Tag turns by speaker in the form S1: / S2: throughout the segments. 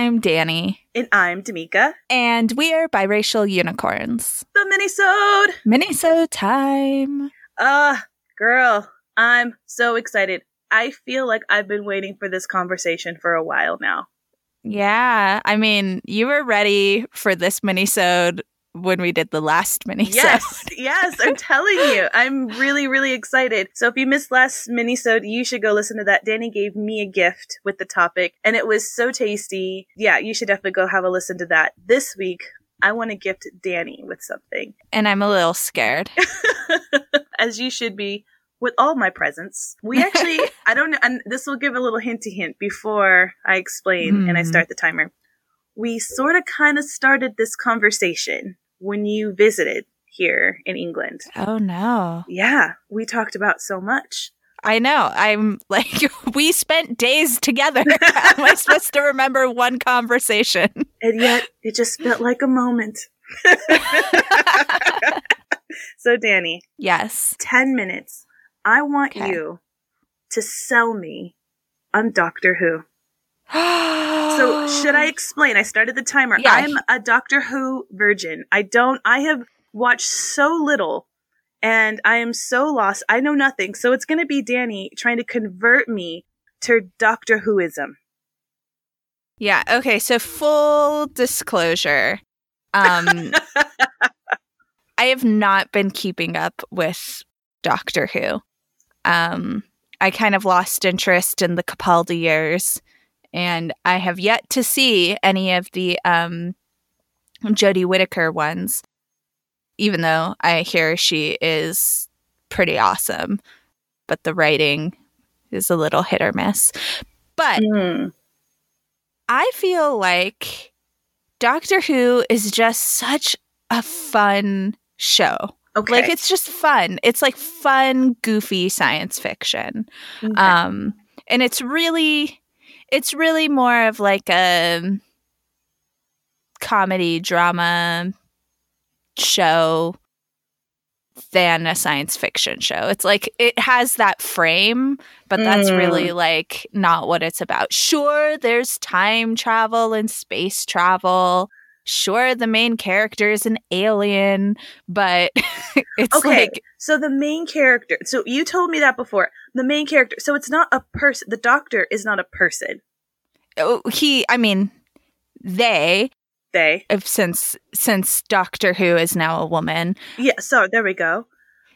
S1: I'm Danny.
S2: And I'm Damika.
S1: And we are biracial unicorns.
S2: The Minisode!
S1: Minisode time.
S2: Uh, girl, I'm so excited. I feel like I've been waiting for this conversation for a while now.
S1: Yeah. I mean, you were ready for this minisode when we did the last mini
S2: Yes, yes, I'm telling you. I'm really, really excited. So if you missed last mini-sode, you should go listen to that. Danny gave me a gift with the topic and it was so tasty. Yeah, you should definitely go have a listen to that. This week, I want to gift Danny with something.
S1: And I'm a little scared.
S2: As you should be with all my presents. We actually, I don't know, and this will give a little hinty hint before I explain mm. and I hmm. start the timer. We sort of kind of started this conversation when you visited here in England.
S1: Oh no.
S2: Yeah, we talked about so much.
S1: I know. I'm like, we spent days together. How am I supposed to remember one conversation?
S2: And yet, it just felt like a moment. so, Danny.
S1: Yes.
S2: 10 minutes. I want okay. you to sell me on Doctor Who. So should I explain? I started the timer. Yeah. I'm a Doctor Who virgin. I don't I have watched so little and I am so lost. I know nothing. So it's going to be Danny trying to convert me to Doctor Whoism.
S1: Yeah, okay. So full disclosure. Um I have not been keeping up with Doctor Who. Um I kind of lost interest in the Capaldi years and I have yet to see any of the um, Jodie Whittaker ones, even though I hear she is pretty awesome, but the writing is a little hit or miss. But mm. I feel like Doctor Who is just such a fun show. Okay. Like it's just fun. It's like fun, goofy science fiction. Okay. Um and it's really it's really more of like a comedy drama show than a science fiction show. It's like it has that frame, but that's mm. really like not what it's about. Sure, there's time travel and space travel. Sure, the main character is an alien, but it's okay, like
S2: so the main character. So you told me that before. The main character. So it's not a person. The doctor is not a person.
S1: Oh, he. I mean, they.
S2: They.
S1: If since since Doctor Who is now a woman.
S2: Yeah. So there we go.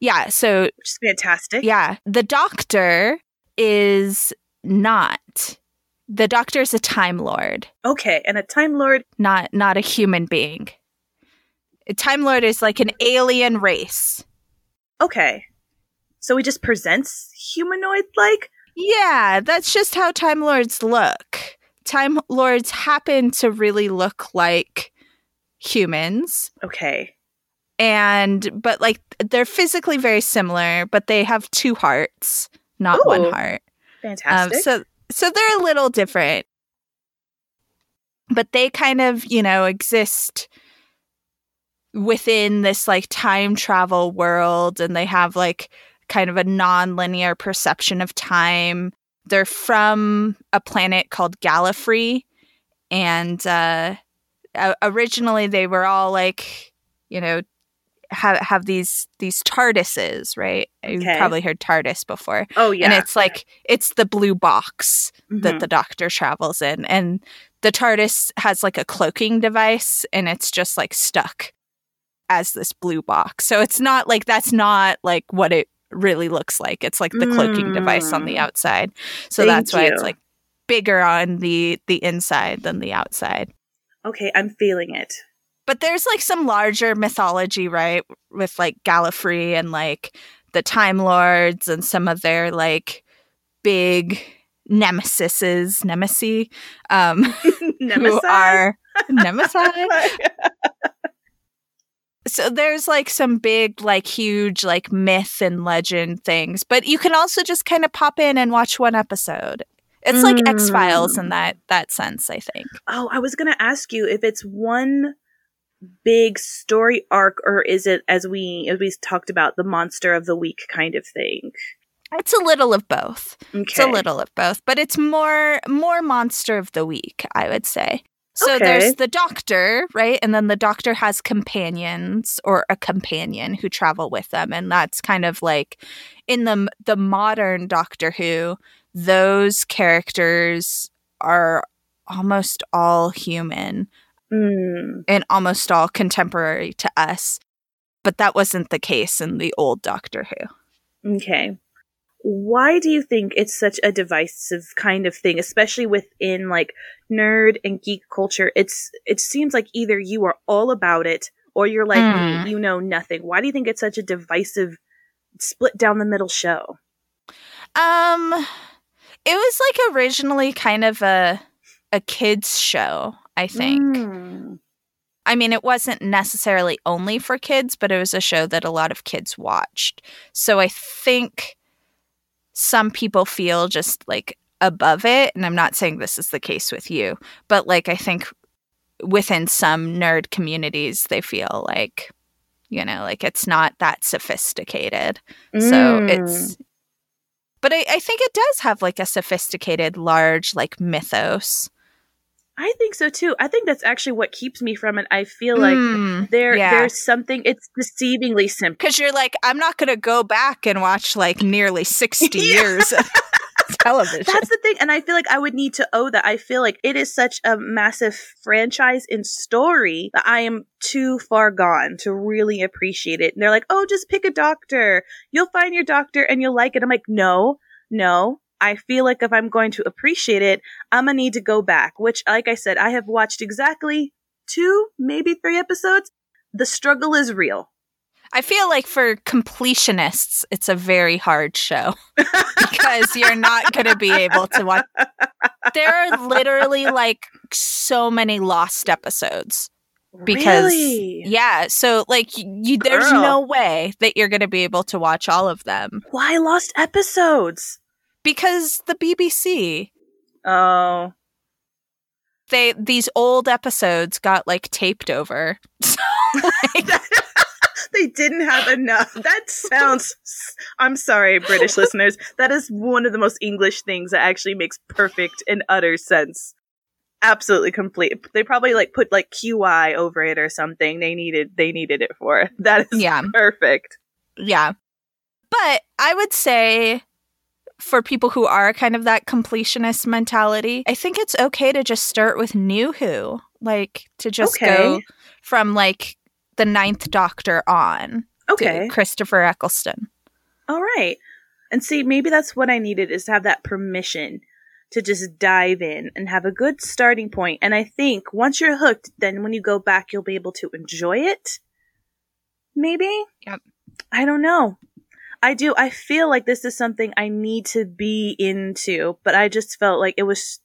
S1: Yeah. So
S2: which is fantastic.
S1: Yeah. The Doctor is not. The Doctor is a Time Lord.
S2: Okay, and a Time Lord,
S1: not not a human being. A Time Lord is like an alien race.
S2: Okay. So he just presents humanoid like?
S1: Yeah, that's just how Time Lords look. Time Lords happen to really look like humans.
S2: Okay.
S1: And, but like, they're physically very similar, but they have two hearts, not Ooh, one heart.
S2: Fantastic.
S1: Um, so, so they're a little different. But they kind of, you know, exist within this like time travel world and they have like kind of a non-linear perception of time. They're from a planet called Gallifrey and uh originally they were all like, you know, have have these these TARDISes, right? Okay. You've probably heard TARDIS before.
S2: Oh yeah.
S1: And it's like it's the blue box mm-hmm. that the doctor travels in. And the TARDIS has like a cloaking device and it's just like stuck as this blue box. So it's not like that's not like what it really looks like. It's like the cloaking mm. device on the mm. outside. So Thank that's why you. it's like bigger on the the inside than the outside.
S2: Okay, I'm feeling it.
S1: But there's like some larger mythology, right? With like Gallifrey and like the Time Lords and some of their like big nemesises, nemesis, um, who are nemesis. so there's like some big like huge like myth and legend things but you can also just kind of pop in and watch one episode it's mm. like x files in that that sense i think
S2: oh i was gonna ask you if it's one big story arc or is it as we as we talked about the monster of the week kind of thing
S1: It's a little of both.
S2: Okay.
S1: It's a little of both, but it's more more monster of the week, I would say. So
S2: Okay.
S1: there's the doctor, right? And then the doctor has companions or a companion who travel with them and that's kind of like in the the modern Doctor Who, those characters are almost all human
S2: Mm,
S1: and almost all contemporary to us. But that wasn't the case in the old Doctor Who.
S2: okay. Why do you think it's such a divisive kind of thing, especially within like nerd and geek culture? It's it seems like either you are all about it or you're like
S1: Mm.
S2: you know nothing. Why do you think it's such a divisive split down the middle show?
S1: Um it was like originally kind of a a kids show, I think.
S2: Mm.
S1: I mean, it wasn't necessarily only for kids, but it was a show that a lot of kids watched. So I think some people feel just like above it, and I'm not saying this is the case with you, but like I think within some nerd communities they feel like you know, like it's not that sophisticated. So
S2: Mm.
S1: it's but I, I think it does have like a sophisticated, large like mythos.
S2: I think so too. I think that's actually what keeps me from it. I feel like
S1: Mm,
S2: there
S1: yeah.
S2: there's something it's deceivingly simple.
S1: because you're like, I'm not going to go back and watch like nearly 60
S2: Yeah.
S1: years of television.
S2: That's the thing, and I feel like I would need to owe that. I feel like it is such a massive franchise in story that I am too far gone to really appreciate it. And they're like, "Oh, just pick a doctor. You'll find your doctor and you'll like it." I'm like, "No, no." I feel like if I'm going to appreciate it, I'm gonna need to go back. Which, like I said, I have watched exactly two, maybe three episodes. The struggle is real.
S1: I feel like for completionists, it's a very hard show because you're not going to be able to watch. There are literally like so many lost episodes because
S2: really?
S1: yeah, so like you, there's
S2: Girl.
S1: no way that you're going to be able to watch all of them
S2: Why lost episodes?
S1: Because the BBC
S2: Oh,
S1: they these old episodes got like taped over. So like,
S2: they didn't have enough. That sounds. I'm sorry, British listeners. That is one of the most English things that actually makes perfect and utter sense. Absolutely complete. They probably like put like QI over it or something. They needed. They needed it for. That is
S1: yeah.
S2: perfect.
S1: Yeah. But I would say for people who are kind of that completionist mentality, I think it's okay to just start with New Who. Like to just
S2: Okay.
S1: go from like the ninth doctor on
S2: Okay.
S1: Christopher Eccleston.
S2: All right. And see, maybe that's what I needed is to have that permission to just dive in and have a good starting point. And I think once you're hooked, then when you go back, you'll be able to enjoy it. Maybe?
S1: Yep.
S2: I don't know. I do. I feel like this is something I need to be into, but I just felt like it was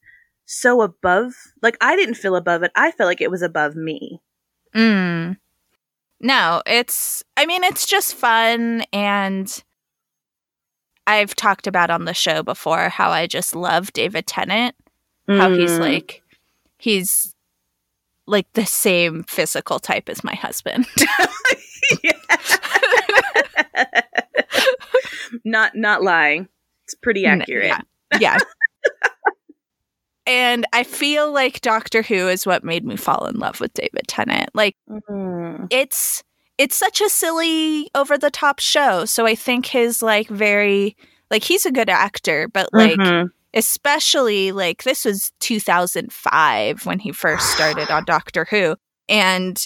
S2: so above. Like I didn't feel above it. I felt like it was above me.
S1: Mm. No, it's I mean it's just fun and I've talked about on the show before how I just love David Tennant. how he's
S2: Mm.
S1: like he's like the same physical type as my husband.
S2: not not lying. It's pretty accurate.
S1: yeah. yeah. and I feel like Doctor Who is what made me fall in love with David Tennant. Like
S2: Mm.
S1: it's it's such a silly over the top show. So I think his like very like he's a good actor, but like
S2: Mhm.
S1: especially like this was 2005 when he first started on Doctor Who and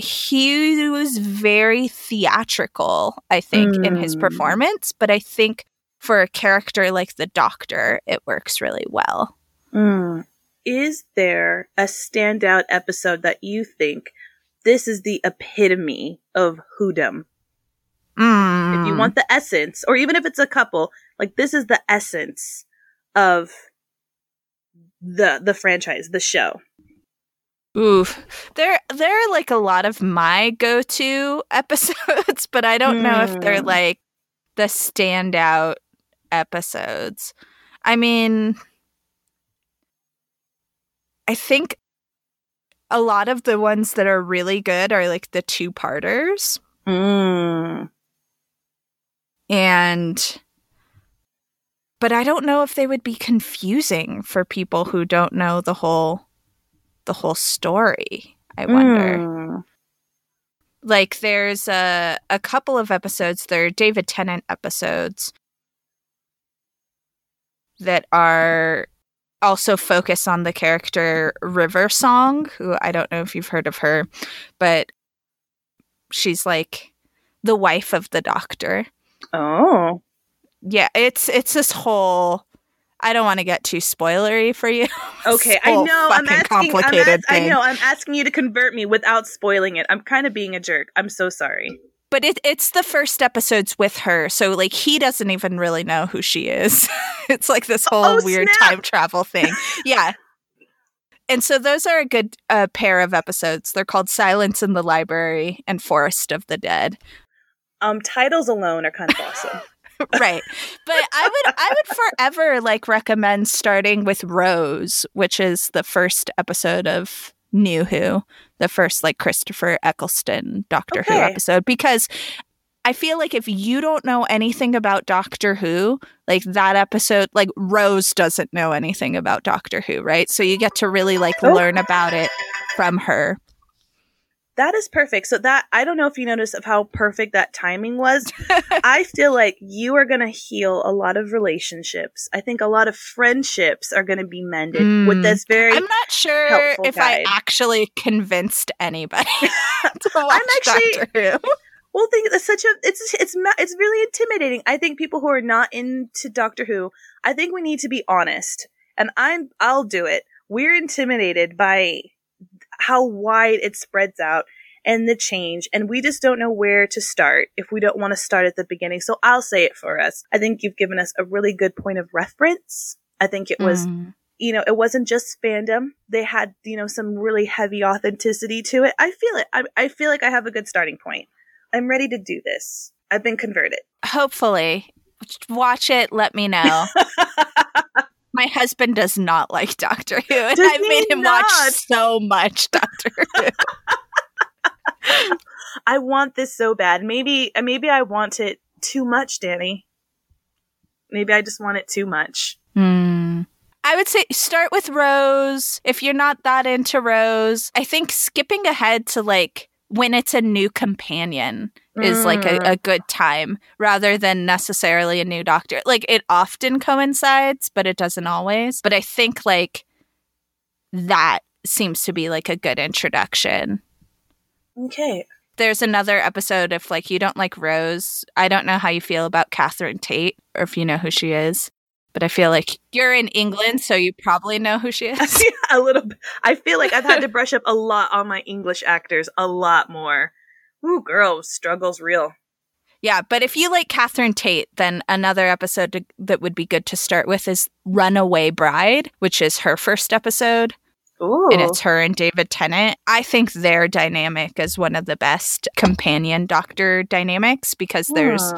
S1: he was very theatrical I think in his
S2: Mm.
S1: performance but I think for a character like the doctor it works really well
S2: Mm. Is there a standout episode that you think this is the epitome of Whodom? If you
S1: Mm.
S2: want the essence, or even if it's a couple, like this is the essence of the the franchise, the show.
S1: Oof. There there are like a lot of my go-to episodes, but I don't know if they're
S2: Hmm.
S1: like the standout episodes. I mean I think a lot of the ones that are really good are like the two-parters
S2: Mm.
S1: and but I don't know if they would be confusing for people who don't know the whole the whole story. I wonder. Mm. Like there's a a couple of episodes, there are David Tennant episodes that are also focus on the character River Song, who I don't know if you've heard of her, but she's like the wife of the doctor.
S2: Oh.
S1: Yeah, it's it's this whole I don't want to get too spoilery for you.
S2: Okay, I know. I'm asking. I'm as- I know. I'm asking you to convert me without spoiling it. I'm kind of being a jerk. I'm so sorry.
S1: But it, it's the first episodes with her, so like he doesn't even really know who she is. it's like this whole oh, weird snap. time travel thing. yeah. And so those are a good uh, pair of episodes. They're called Silence in the Library and Forest of the Dead.
S2: Um, titles alone are kind of awesome.
S1: right. But I would I would forever like recommend starting with Rose, which is the first episode of New Who, the first like Christopher Eccleston Doctor okay. Who episode because I feel like if you don't know anything about Doctor Who, like that episode, like Rose doesn't know anything about Doctor Who, right? So you get to really like learn about it from her.
S2: That is perfect. So that I don't know if you noticed of how perfect that timing was. I feel like you are going to heal a lot of relationships. I think a lot of friendships are going to be mended mm. with this very.
S1: I'm not sure if guide. I actually convinced anybody I'm actually, Doctor Who.
S2: Well, think it's such a it's it's it's really intimidating. I think people who are not into Doctor Who, I think we need to be honest, and I'm I'll do it. We're intimidated by how wide it spreads out and the change. And we just don't know where to start if we don't want to start at the beginning. So I'll say it for us. I think you've given us a really good point of reference. I think it was, mm. you know, it wasn't just fandom. They had, you know, some really heavy authenticity to it. I feel it. I, I feel like I have a good starting point. I'm ready to do this. I've been converted.
S1: Hopefully. Watch it. Let me know. My husband does not like Doctor Who, and I've made him not? watch so much Doctor Who.
S2: I want this so bad. Maybe, uh, maybe I want it too much, Danny. Maybe I just want it too much.
S1: Hmm. I would say start with Rose. If you're not that into Rose, I think skipping ahead to like when it's a new companion is like a, a, mm. good time rather than necessarily a new doctor. Like it often coincides, but it doesn't always. But I think like that seems to be like a good introduction.
S2: Okay.
S1: There's another episode if like you don't like Rose. I don't know how you feel about Catherine Tate or if you know who she is but I feel like you're in England, so you probably know who she is.
S2: a little bit. I feel like I've had to brush up a lot on my English actors, a lot more. Ooh, girl, struggles real.
S1: Yeah, but if you like Catherine Tate, then another episode to, that would be good to start with is Runaway Bride, which is her first episode.
S2: Ooh.
S1: And it's her and David Tennant. I think their dynamic is one of the best companion doctor dynamics because there's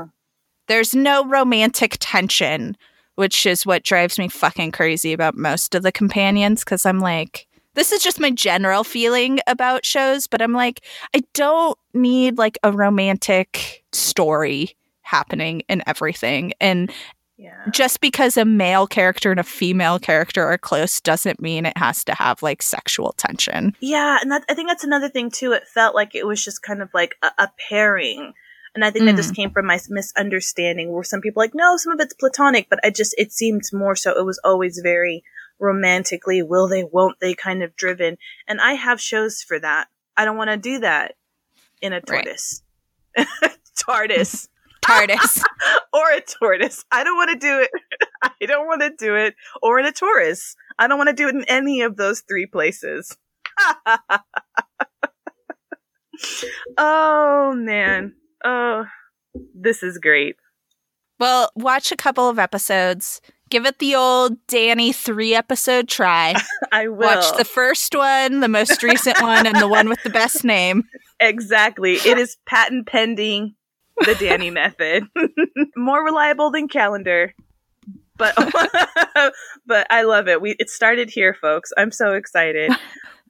S1: there's no romantic tension which is what drives me fucking crazy about most of the companions because I'm like, this is just my general feeling about shows, but I'm like, I don't need like a romantic story happening in everything. And yeah. just because a male character and a female character are close doesn't mean it has to have like sexual tension.
S2: Yeah, and that, I think that's another thing too. It felt like it was just kind of like a, a pairing and I think mm. that just mm. came from my misunderstanding where some people like, no, some of it's platonic, but I just, it seemed more so it was always very romantically, will they, won't they kind of driven. And I have shows for that. I don't want to do that in a tortoise. Right. TARDIS.
S1: TARDIS.
S2: or a tortoise. I don't want to do it. I don't want to do it. Or in a Taurus. I don't want to do it in any of those three places. oh man. Oh, this is great.
S1: Well, watch a couple of episodes. Give it the old Danny three episode try.
S2: I will.
S1: Watch the first one, the most recent one, and the one with the best name.
S2: Exactly. It is patent pending the Danny method. More reliable than calendar. But but I love it. We it started here, folks. I'm so excited.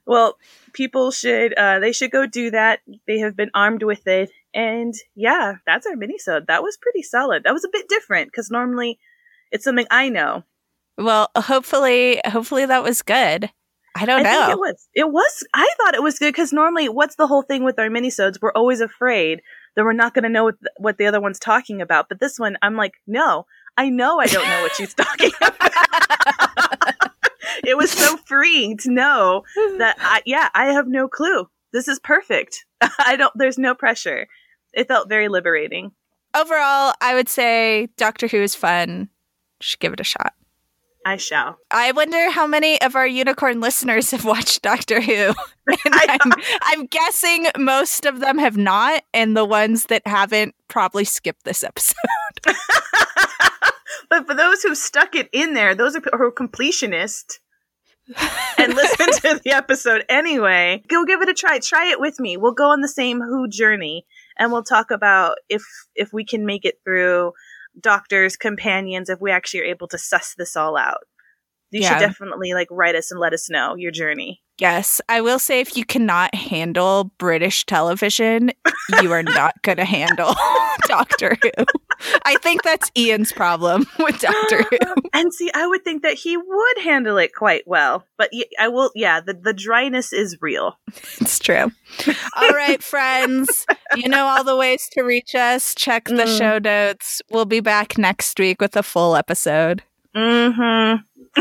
S2: Well, people should uh they should go do that. They have been armed with it and yeah, that's our mini-sode. That was pretty solid. That was a bit different because normally It's something I know.
S1: Well, hopefully, hopefully that was good. I don't I know.
S2: it was. It was. I thought it was good because normally, what's the whole thing with our minisodes? We're always afraid that we're not going to know what the, what the other one's talking about. But this one, I'm like, no, I know I don't know what she's talking about. it was so freeing to know that I, yeah, I have no clue. This is perfect. I don't, there's no pressure. It felt very liberating.
S1: Overall, I would say Doctor Who is fun. Should give it a shot.
S2: I shall.
S1: I wonder how many of our unicorn listeners have watched Doctor Who. I'm, I'm, guessing most of them have not, and the ones that haven't probably skipped this episode.
S2: but for those who stuck it in there, those are who are completionists and listen to the episode anyway. Go give it a try. Try it with me. We'll go on the same Who journey, and we'll talk about if if we can make it through doctors, companions, if we actually are able to suss this all out. You yeah. should definitely like write us and let us know your journey.
S1: Yes, I will say if you cannot handle British television, you are not going to handle Doctor Who. I think that's Ian's problem with Doctor Who.
S2: And see, I would think that he would handle it quite well, but I will. Yeah, the the dryness is real.
S1: It's true. All right, friends, you know all the ways to reach us. Check the mm. show notes. We'll be back next week with a full episode.
S2: Mm-hmm.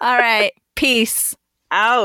S1: all right. Peace.
S2: Out.